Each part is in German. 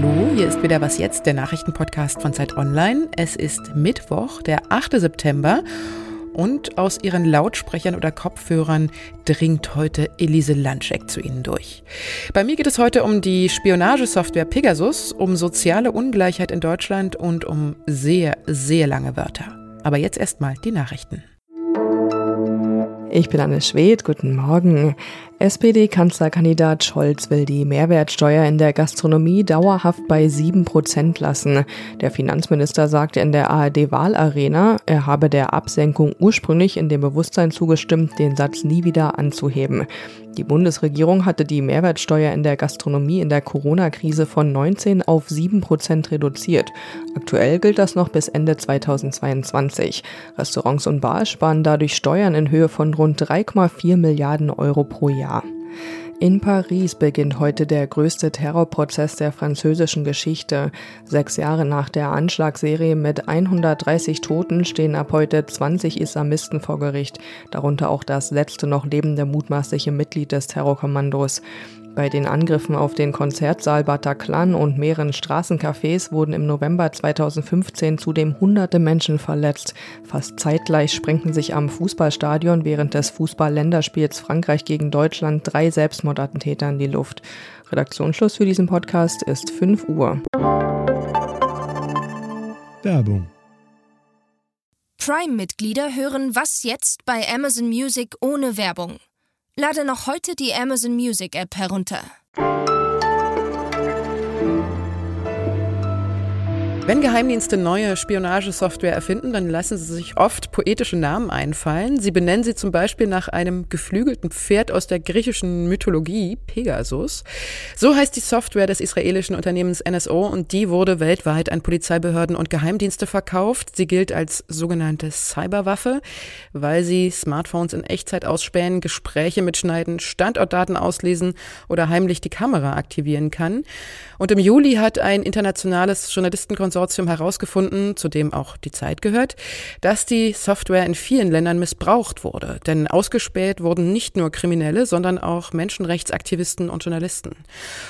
Hallo, hier ist wieder Was Jetzt, der Nachrichtenpodcast von Zeit Online. Es ist Mittwoch, der 8. September und aus ihren Lautsprechern oder Kopfhörern dringt heute Elise Landscheck zu Ihnen durch. Bei mir geht es heute um die Spionagesoftware Pegasus, um soziale Ungleichheit in Deutschland und um sehr, sehr lange Wörter. Aber jetzt erstmal die Nachrichten. Ich bin Anne Schwedt, guten Morgen. SPD-Kanzlerkandidat Scholz will die Mehrwertsteuer in der Gastronomie dauerhaft bei 7% lassen. Der Finanzminister sagte in der ARD-Wahlarena, er habe der Absenkung ursprünglich in dem Bewusstsein zugestimmt, den Satz nie wieder anzuheben. Die Bundesregierung hatte die Mehrwertsteuer in der Gastronomie in der Corona-Krise von 19 auf 7% reduziert. Aktuell gilt das noch bis Ende 2022. Restaurants und Bars sparen dadurch Steuern in Höhe von rund 3,4 Milliarden Euro pro Jahr. In Paris beginnt heute der größte Terrorprozess der französischen Geschichte. Sechs Jahre nach der Anschlagsserie mit 130 Toten stehen ab heute 20 Islamisten vor Gericht, darunter auch das letzte noch lebende mutmaßliche Mitglied des Terrorkommandos. Bei den Angriffen auf den Konzertsaal Bataclan und mehreren Straßencafés wurden im November 2015 zudem hunderte Menschen verletzt. Fast zeitgleich sprengten sich am Fußballstadion während des Fußball-Länderspiels Frankreich gegen Deutschland drei Selbstmordattentäter in die Luft. Redaktionsschluss für diesen Podcast ist 5 Uhr. Werbung Prime-Mitglieder hören Was jetzt bei Amazon Music ohne Werbung. Lade noch heute die Amazon Music App herunter. Wenn Geheimdienste neue Spionagesoftware erfinden, dann lassen sie sich oft poetische Namen einfallen. Sie benennen sie zum Beispiel nach einem geflügelten Pferd aus der griechischen Mythologie, Pegasus. So heißt die Software des israelischen Unternehmens NSO und die wurde weltweit an Polizeibehörden und Geheimdienste verkauft. Sie gilt als sogenannte Cyberwaffe, weil sie Smartphones in Echtzeit ausspähen, Gespräche mitschneiden, Standortdaten auslesen oder heimlich die Kamera aktivieren kann. Und im Juli hat ein internationales Journalistenkonsortium Konsortium herausgefunden, zu dem auch die Zeit gehört, dass die Software in vielen Ländern missbraucht wurde. Denn ausgespäht wurden nicht nur Kriminelle, sondern auch Menschenrechtsaktivisten und Journalisten.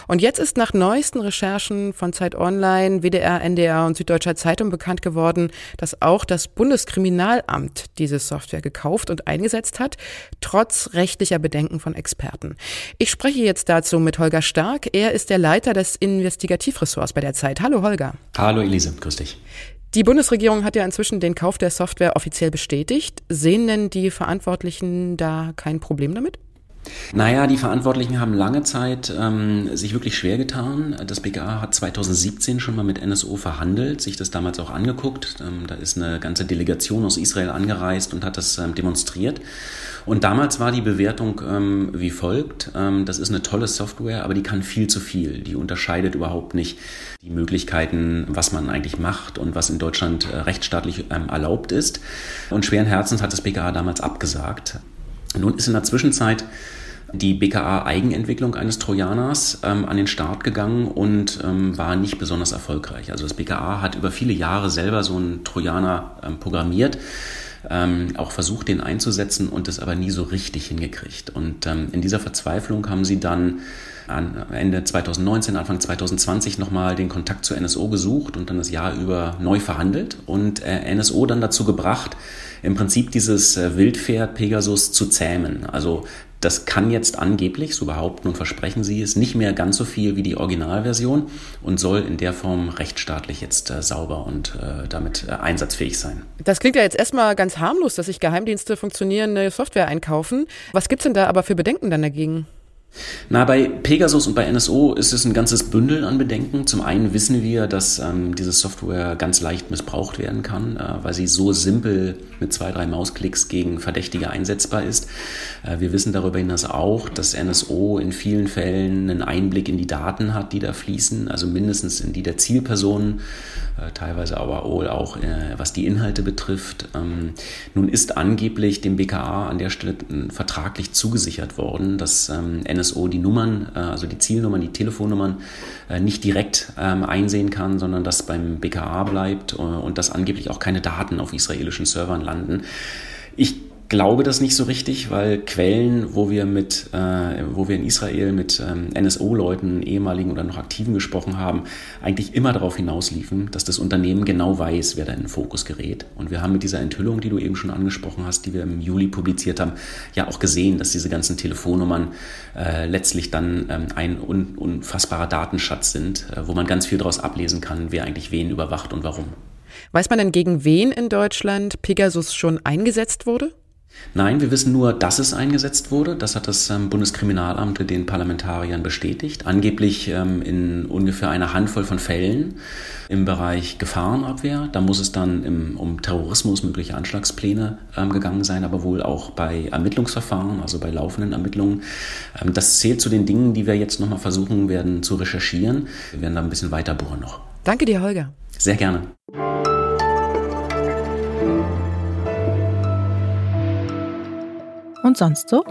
Und jetzt ist nach neuesten Recherchen von Zeit Online, WDR, NDR und Süddeutscher Zeitung bekannt geworden, dass auch das Bundeskriminalamt diese Software gekauft und eingesetzt hat, trotz rechtlicher Bedenken von Experten. Ich spreche jetzt dazu mit Holger Stark. Er ist der Leiter des Investigativressorts bei der Zeit. Hallo Holger. Hallo Elisa. Elise, grüß dich. Die Bundesregierung hat ja inzwischen den Kauf der Software offiziell bestätigt. Sehen denn die Verantwortlichen da kein Problem damit? Naja, die Verantwortlichen haben lange Zeit ähm, sich wirklich schwer getan. Das BKA hat 2017 schon mal mit NSO verhandelt, sich das damals auch angeguckt. Ähm, da ist eine ganze Delegation aus Israel angereist und hat das ähm, demonstriert. Und damals war die Bewertung ähm, wie folgt. Ähm, das ist eine tolle Software, aber die kann viel zu viel. Die unterscheidet überhaupt nicht die Möglichkeiten, was man eigentlich macht und was in Deutschland äh, rechtsstaatlich ähm, erlaubt ist. Und schweren Herzens hat das BKA damals abgesagt. Nun ist in der Zwischenzeit die BKA-Eigenentwicklung eines Trojaners ähm, an den Start gegangen und ähm, war nicht besonders erfolgreich. Also das BKA hat über viele Jahre selber so einen Trojaner ähm, programmiert, ähm, auch versucht, den einzusetzen und das aber nie so richtig hingekriegt. Und ähm, in dieser Verzweiflung haben sie dann an Ende 2019, Anfang 2020 nochmal den Kontakt zur NSO gesucht und dann das Jahr über neu verhandelt und äh, NSO dann dazu gebracht, im Prinzip dieses äh, Wildpferd Pegasus zu zähmen. Also das kann jetzt angeblich, so behaupten und versprechen sie es, nicht mehr ganz so viel wie die Originalversion und soll in der Form rechtsstaatlich jetzt äh, sauber und äh, damit äh, einsatzfähig sein. Das klingt ja jetzt erstmal ganz harmlos, dass sich Geheimdienste funktionierende Software einkaufen. Was gibt's denn da aber für Bedenken dann dagegen? Na, bei Pegasus und bei NSO ist es ein ganzes Bündel an Bedenken. Zum einen wissen wir, dass ähm, diese Software ganz leicht missbraucht werden kann, äh, weil sie so simpel mit zwei, drei Mausklicks gegen Verdächtige einsetzbar ist. Äh, wir wissen darüber hinaus auch, dass NSO in vielen Fällen einen Einblick in die Daten hat, die da fließen, also mindestens in die der Zielpersonen, äh, teilweise aber auch äh, was die Inhalte betrifft. Ähm, nun ist angeblich dem BKA an der Stelle vertraglich zugesichert worden, dass ähm, NSO die Nummern, äh, also die Zielnummern, die Telefonnummern äh, nicht direkt ähm, einsehen kann, sondern das beim BKA bleibt äh, und dass angeblich auch keine Daten auf israelischen Servern landen. Ich glaube das nicht so richtig, weil Quellen, wo wir mit, äh, wo wir in Israel mit ähm, NSO-Leuten, ehemaligen oder noch aktiven gesprochen haben, eigentlich immer darauf hinausliefen, dass das Unternehmen genau weiß, wer da in den Fokus gerät. Und wir haben mit dieser Enthüllung, die du eben schon angesprochen hast, die wir im Juli publiziert haben, ja auch gesehen, dass diese ganzen Telefonnummern äh, letztlich dann ähm, ein un unfassbarer Datenschatz sind, äh, wo man ganz viel daraus ablesen kann, wer eigentlich wen überwacht und warum. Weiß man denn, gegen wen in Deutschland Pegasus schon eingesetzt wurde? Nein, wir wissen nur, dass es eingesetzt wurde. Das hat das ähm, Bundeskriminalamt den Parlamentariern bestätigt. Angeblich ähm, in ungefähr einer Handvoll von Fällen im Bereich Gefahrenabwehr. Da muss es dann im, um Terrorismus, mögliche Anschlagspläne ähm, gegangen sein, aber wohl auch bei Ermittlungsverfahren, also bei laufenden Ermittlungen. Ähm, das zählt zu den Dingen, die wir jetzt nochmal versuchen werden zu recherchieren. Wir werden da ein bisschen weiter bohren noch. Danke dir, Holger. Sehr gerne. Und sonst so?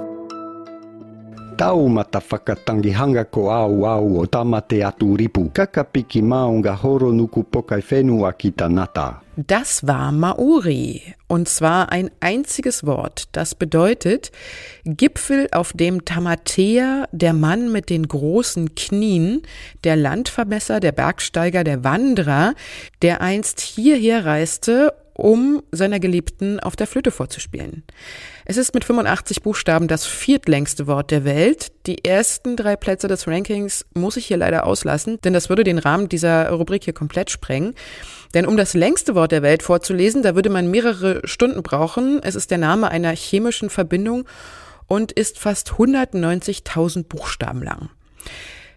Taumata whakatangi ko au au o tamate atu ripu. Kakapiki maunga horo nuku pokai whenua ki tanata. Das war Maori. Und zwar ein einziges Wort. Das bedeutet Gipfel, auf dem Tamatea, der Mann mit den großen Knien, der Landvermesser, der Bergsteiger, der Wanderer, der einst hierher reiste, um seiner Geliebten auf der Flöte vorzuspielen. Es ist mit 85 Buchstaben das viertlängste Wort der Welt. Die ersten drei Plätze des Rankings muss ich hier leider auslassen, denn das würde den Rahmen dieser Rubrik hier komplett sprengen. Denn um das längste Wort der Welt vorzulesen, da würde man mehrere Stunden brauchen. Es ist der Name einer chemischen Verbindung und ist fast 190.000 Buchstaben lang.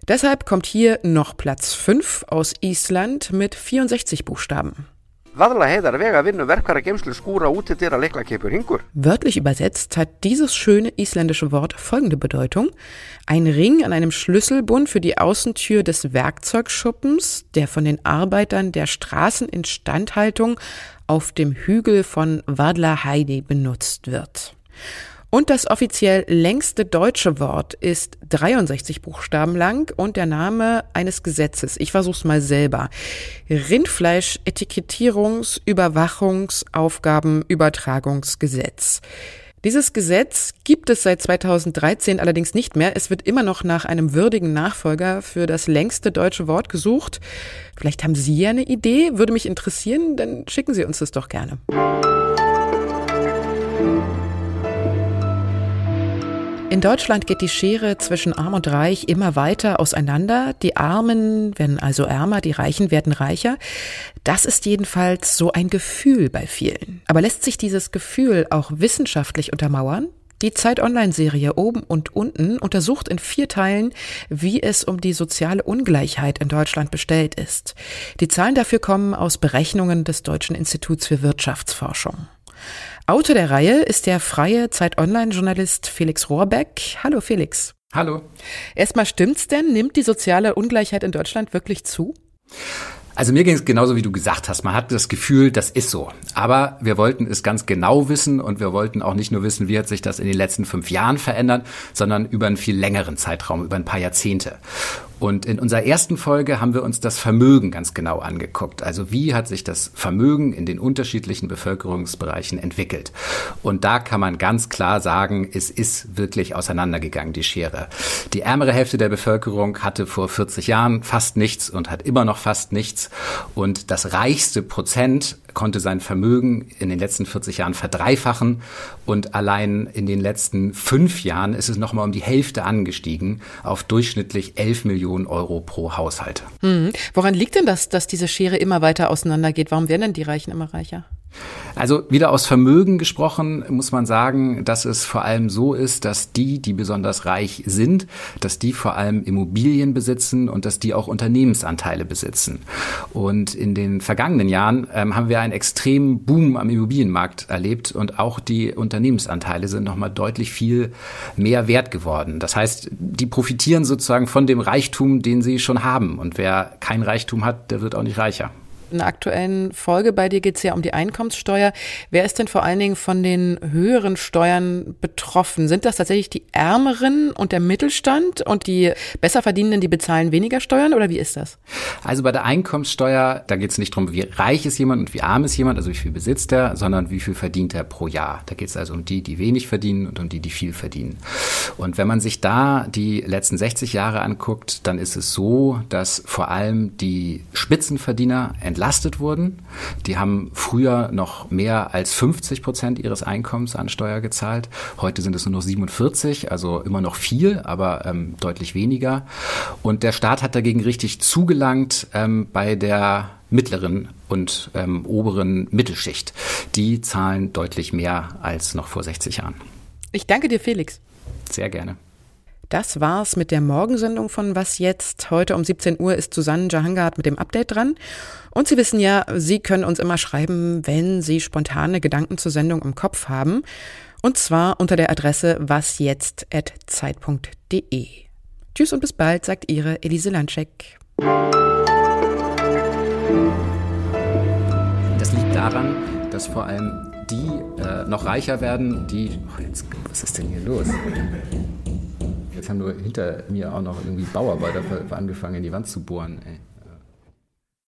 Deshalb kommt hier noch Platz 5 aus Island mit 64 Buchstaben. Wörtlich übersetzt hat dieses schöne isländische Wort folgende Bedeutung. Ein Ring an einem Schlüsselbund für die Außentür des Werkzeugschuppens, der von den Arbeitern der Straßeninstandhaltung auf dem Hügel von Vadlaheidi benutzt wird. Und das offiziell längste deutsche Wort ist 63 Buchstaben lang und der Name eines Gesetzes. Ich versuch's mal selber. Rindfleisch Etikettierungs Überwachungs Aufgaben Übertragungsgesetz. Dieses Gesetz gibt es seit 2013 allerdings nicht mehr. Es wird immer noch nach einem würdigen Nachfolger für das längste deutsche Wort gesucht. Vielleicht haben Sie ja eine Idee, würde mich interessieren, dann schicken Sie uns das doch gerne. In Deutschland geht die Schere zwischen Arm und Reich immer weiter auseinander. Die Armen werden also ärmer, die Reichen werden reicher. Das ist jedenfalls so ein Gefühl bei vielen. Aber lässt sich dieses Gefühl auch wissenschaftlich untermauern? Die Zeit Online-Serie Oben und Unten untersucht in vier Teilen, wie es um die soziale Ungleichheit in Deutschland bestellt ist. Die Zahlen dafür kommen aus Berechnungen des Deutschen Instituts für Wirtschaftsforschung. Autor der Reihe ist der freie Zeit-Online-Journalist Felix Rohrbeck. Hallo Felix. Hallo. Erstmal stimmt's denn? Nimmt die soziale Ungleichheit in Deutschland wirklich zu? Also mir ging es genauso, wie du gesagt hast. Man hat das Gefühl, das ist so. Aber wir wollten es ganz genau wissen und wir wollten auch nicht nur wissen, wie hat sich das in den letzten fünf Jahren verändert, sondern über einen viel längeren Zeitraum, über ein paar Jahrzehnte. Und in unserer ersten Folge haben wir uns das Vermögen ganz genau angeguckt. Also wie hat sich das Vermögen in den unterschiedlichen Bevölkerungsbereichen entwickelt? Und da kann man ganz klar sagen, es ist wirklich auseinandergegangen, die Schere. Die ärmere Hälfte der Bevölkerung hatte vor 40 Jahren fast nichts und hat immer noch fast nichts. Und das reichste Prozent konnte sein Vermögen in den letzten 40 Jahren verdreifachen und allein in den letzten fünf Jahren ist es nochmal um die Hälfte angestiegen auf durchschnittlich 11 Millionen Euro pro Haushalt. Hm. Woran liegt denn das, dass diese Schere immer weiter auseinandergeht? Warum werden denn die Reichen immer reicher? Also wieder aus Vermögen gesprochen, muss man sagen, dass es vor allem so ist, dass die, die besonders reich sind, dass die vor allem Immobilien besitzen und dass die auch Unternehmensanteile besitzen. Und in den vergangenen Jahren ähm, haben wir einen extremen Boom am Immobilienmarkt erlebt und auch die Unternehmensanteile sind nochmal deutlich viel mehr wert geworden. Das heißt, die profitieren sozusagen von dem Reichtum, den sie schon haben. Und wer kein Reichtum hat, der wird auch nicht reicher. In der aktuellen Folge bei dir geht es ja um die Einkommenssteuer. Wer ist denn vor allen Dingen von den höheren Steuern betroffen? Sind das tatsächlich die Ärmeren und der Mittelstand und die Besserverdienenden, die bezahlen weniger Steuern oder wie ist das? Also bei der Einkommenssteuer, da geht es nicht darum, wie reich ist jemand und wie arm ist jemand, also wie viel besitzt er, sondern wie viel verdient er pro Jahr. Da geht es also um die, die wenig verdienen und um die, die viel verdienen. Und wenn man sich da die letzten 60 Jahre anguckt, dann ist es so, dass vor allem die Spitzenverdiener entlastet wurden. Die haben früher noch mehr als 50 Prozent ihres Einkommens an Steuer gezahlt. Heute sind es nur noch 47, also immer noch viel, aber ähm, deutlich weniger. Und der Staat hat dagegen richtig zugelangt ähm, bei der mittleren und ähm, oberen Mittelschicht. Die zahlen deutlich mehr als noch vor 60 Jahren. Ich danke dir, Felix. Sehr gerne. Das war's mit der Morgensendung von Was jetzt? Heute um 17 Uhr ist Susanne Jahangard mit dem Update dran. Und Sie wissen ja, Sie können uns immer schreiben, wenn Sie spontane Gedanken zur Sendung im Kopf haben. Und zwar unter der Adresse wasjetzt.zeit.de. Tschüss und bis bald, sagt Ihre Elise Landscheck. Das liegt daran, dass vor allem die äh, noch reicher werden, die. Oh, jetzt, was ist denn hier los? Jetzt haben nur hinter mir auch noch irgendwie Bauarbeiter angefangen, in die Wand zu bohren. Ey.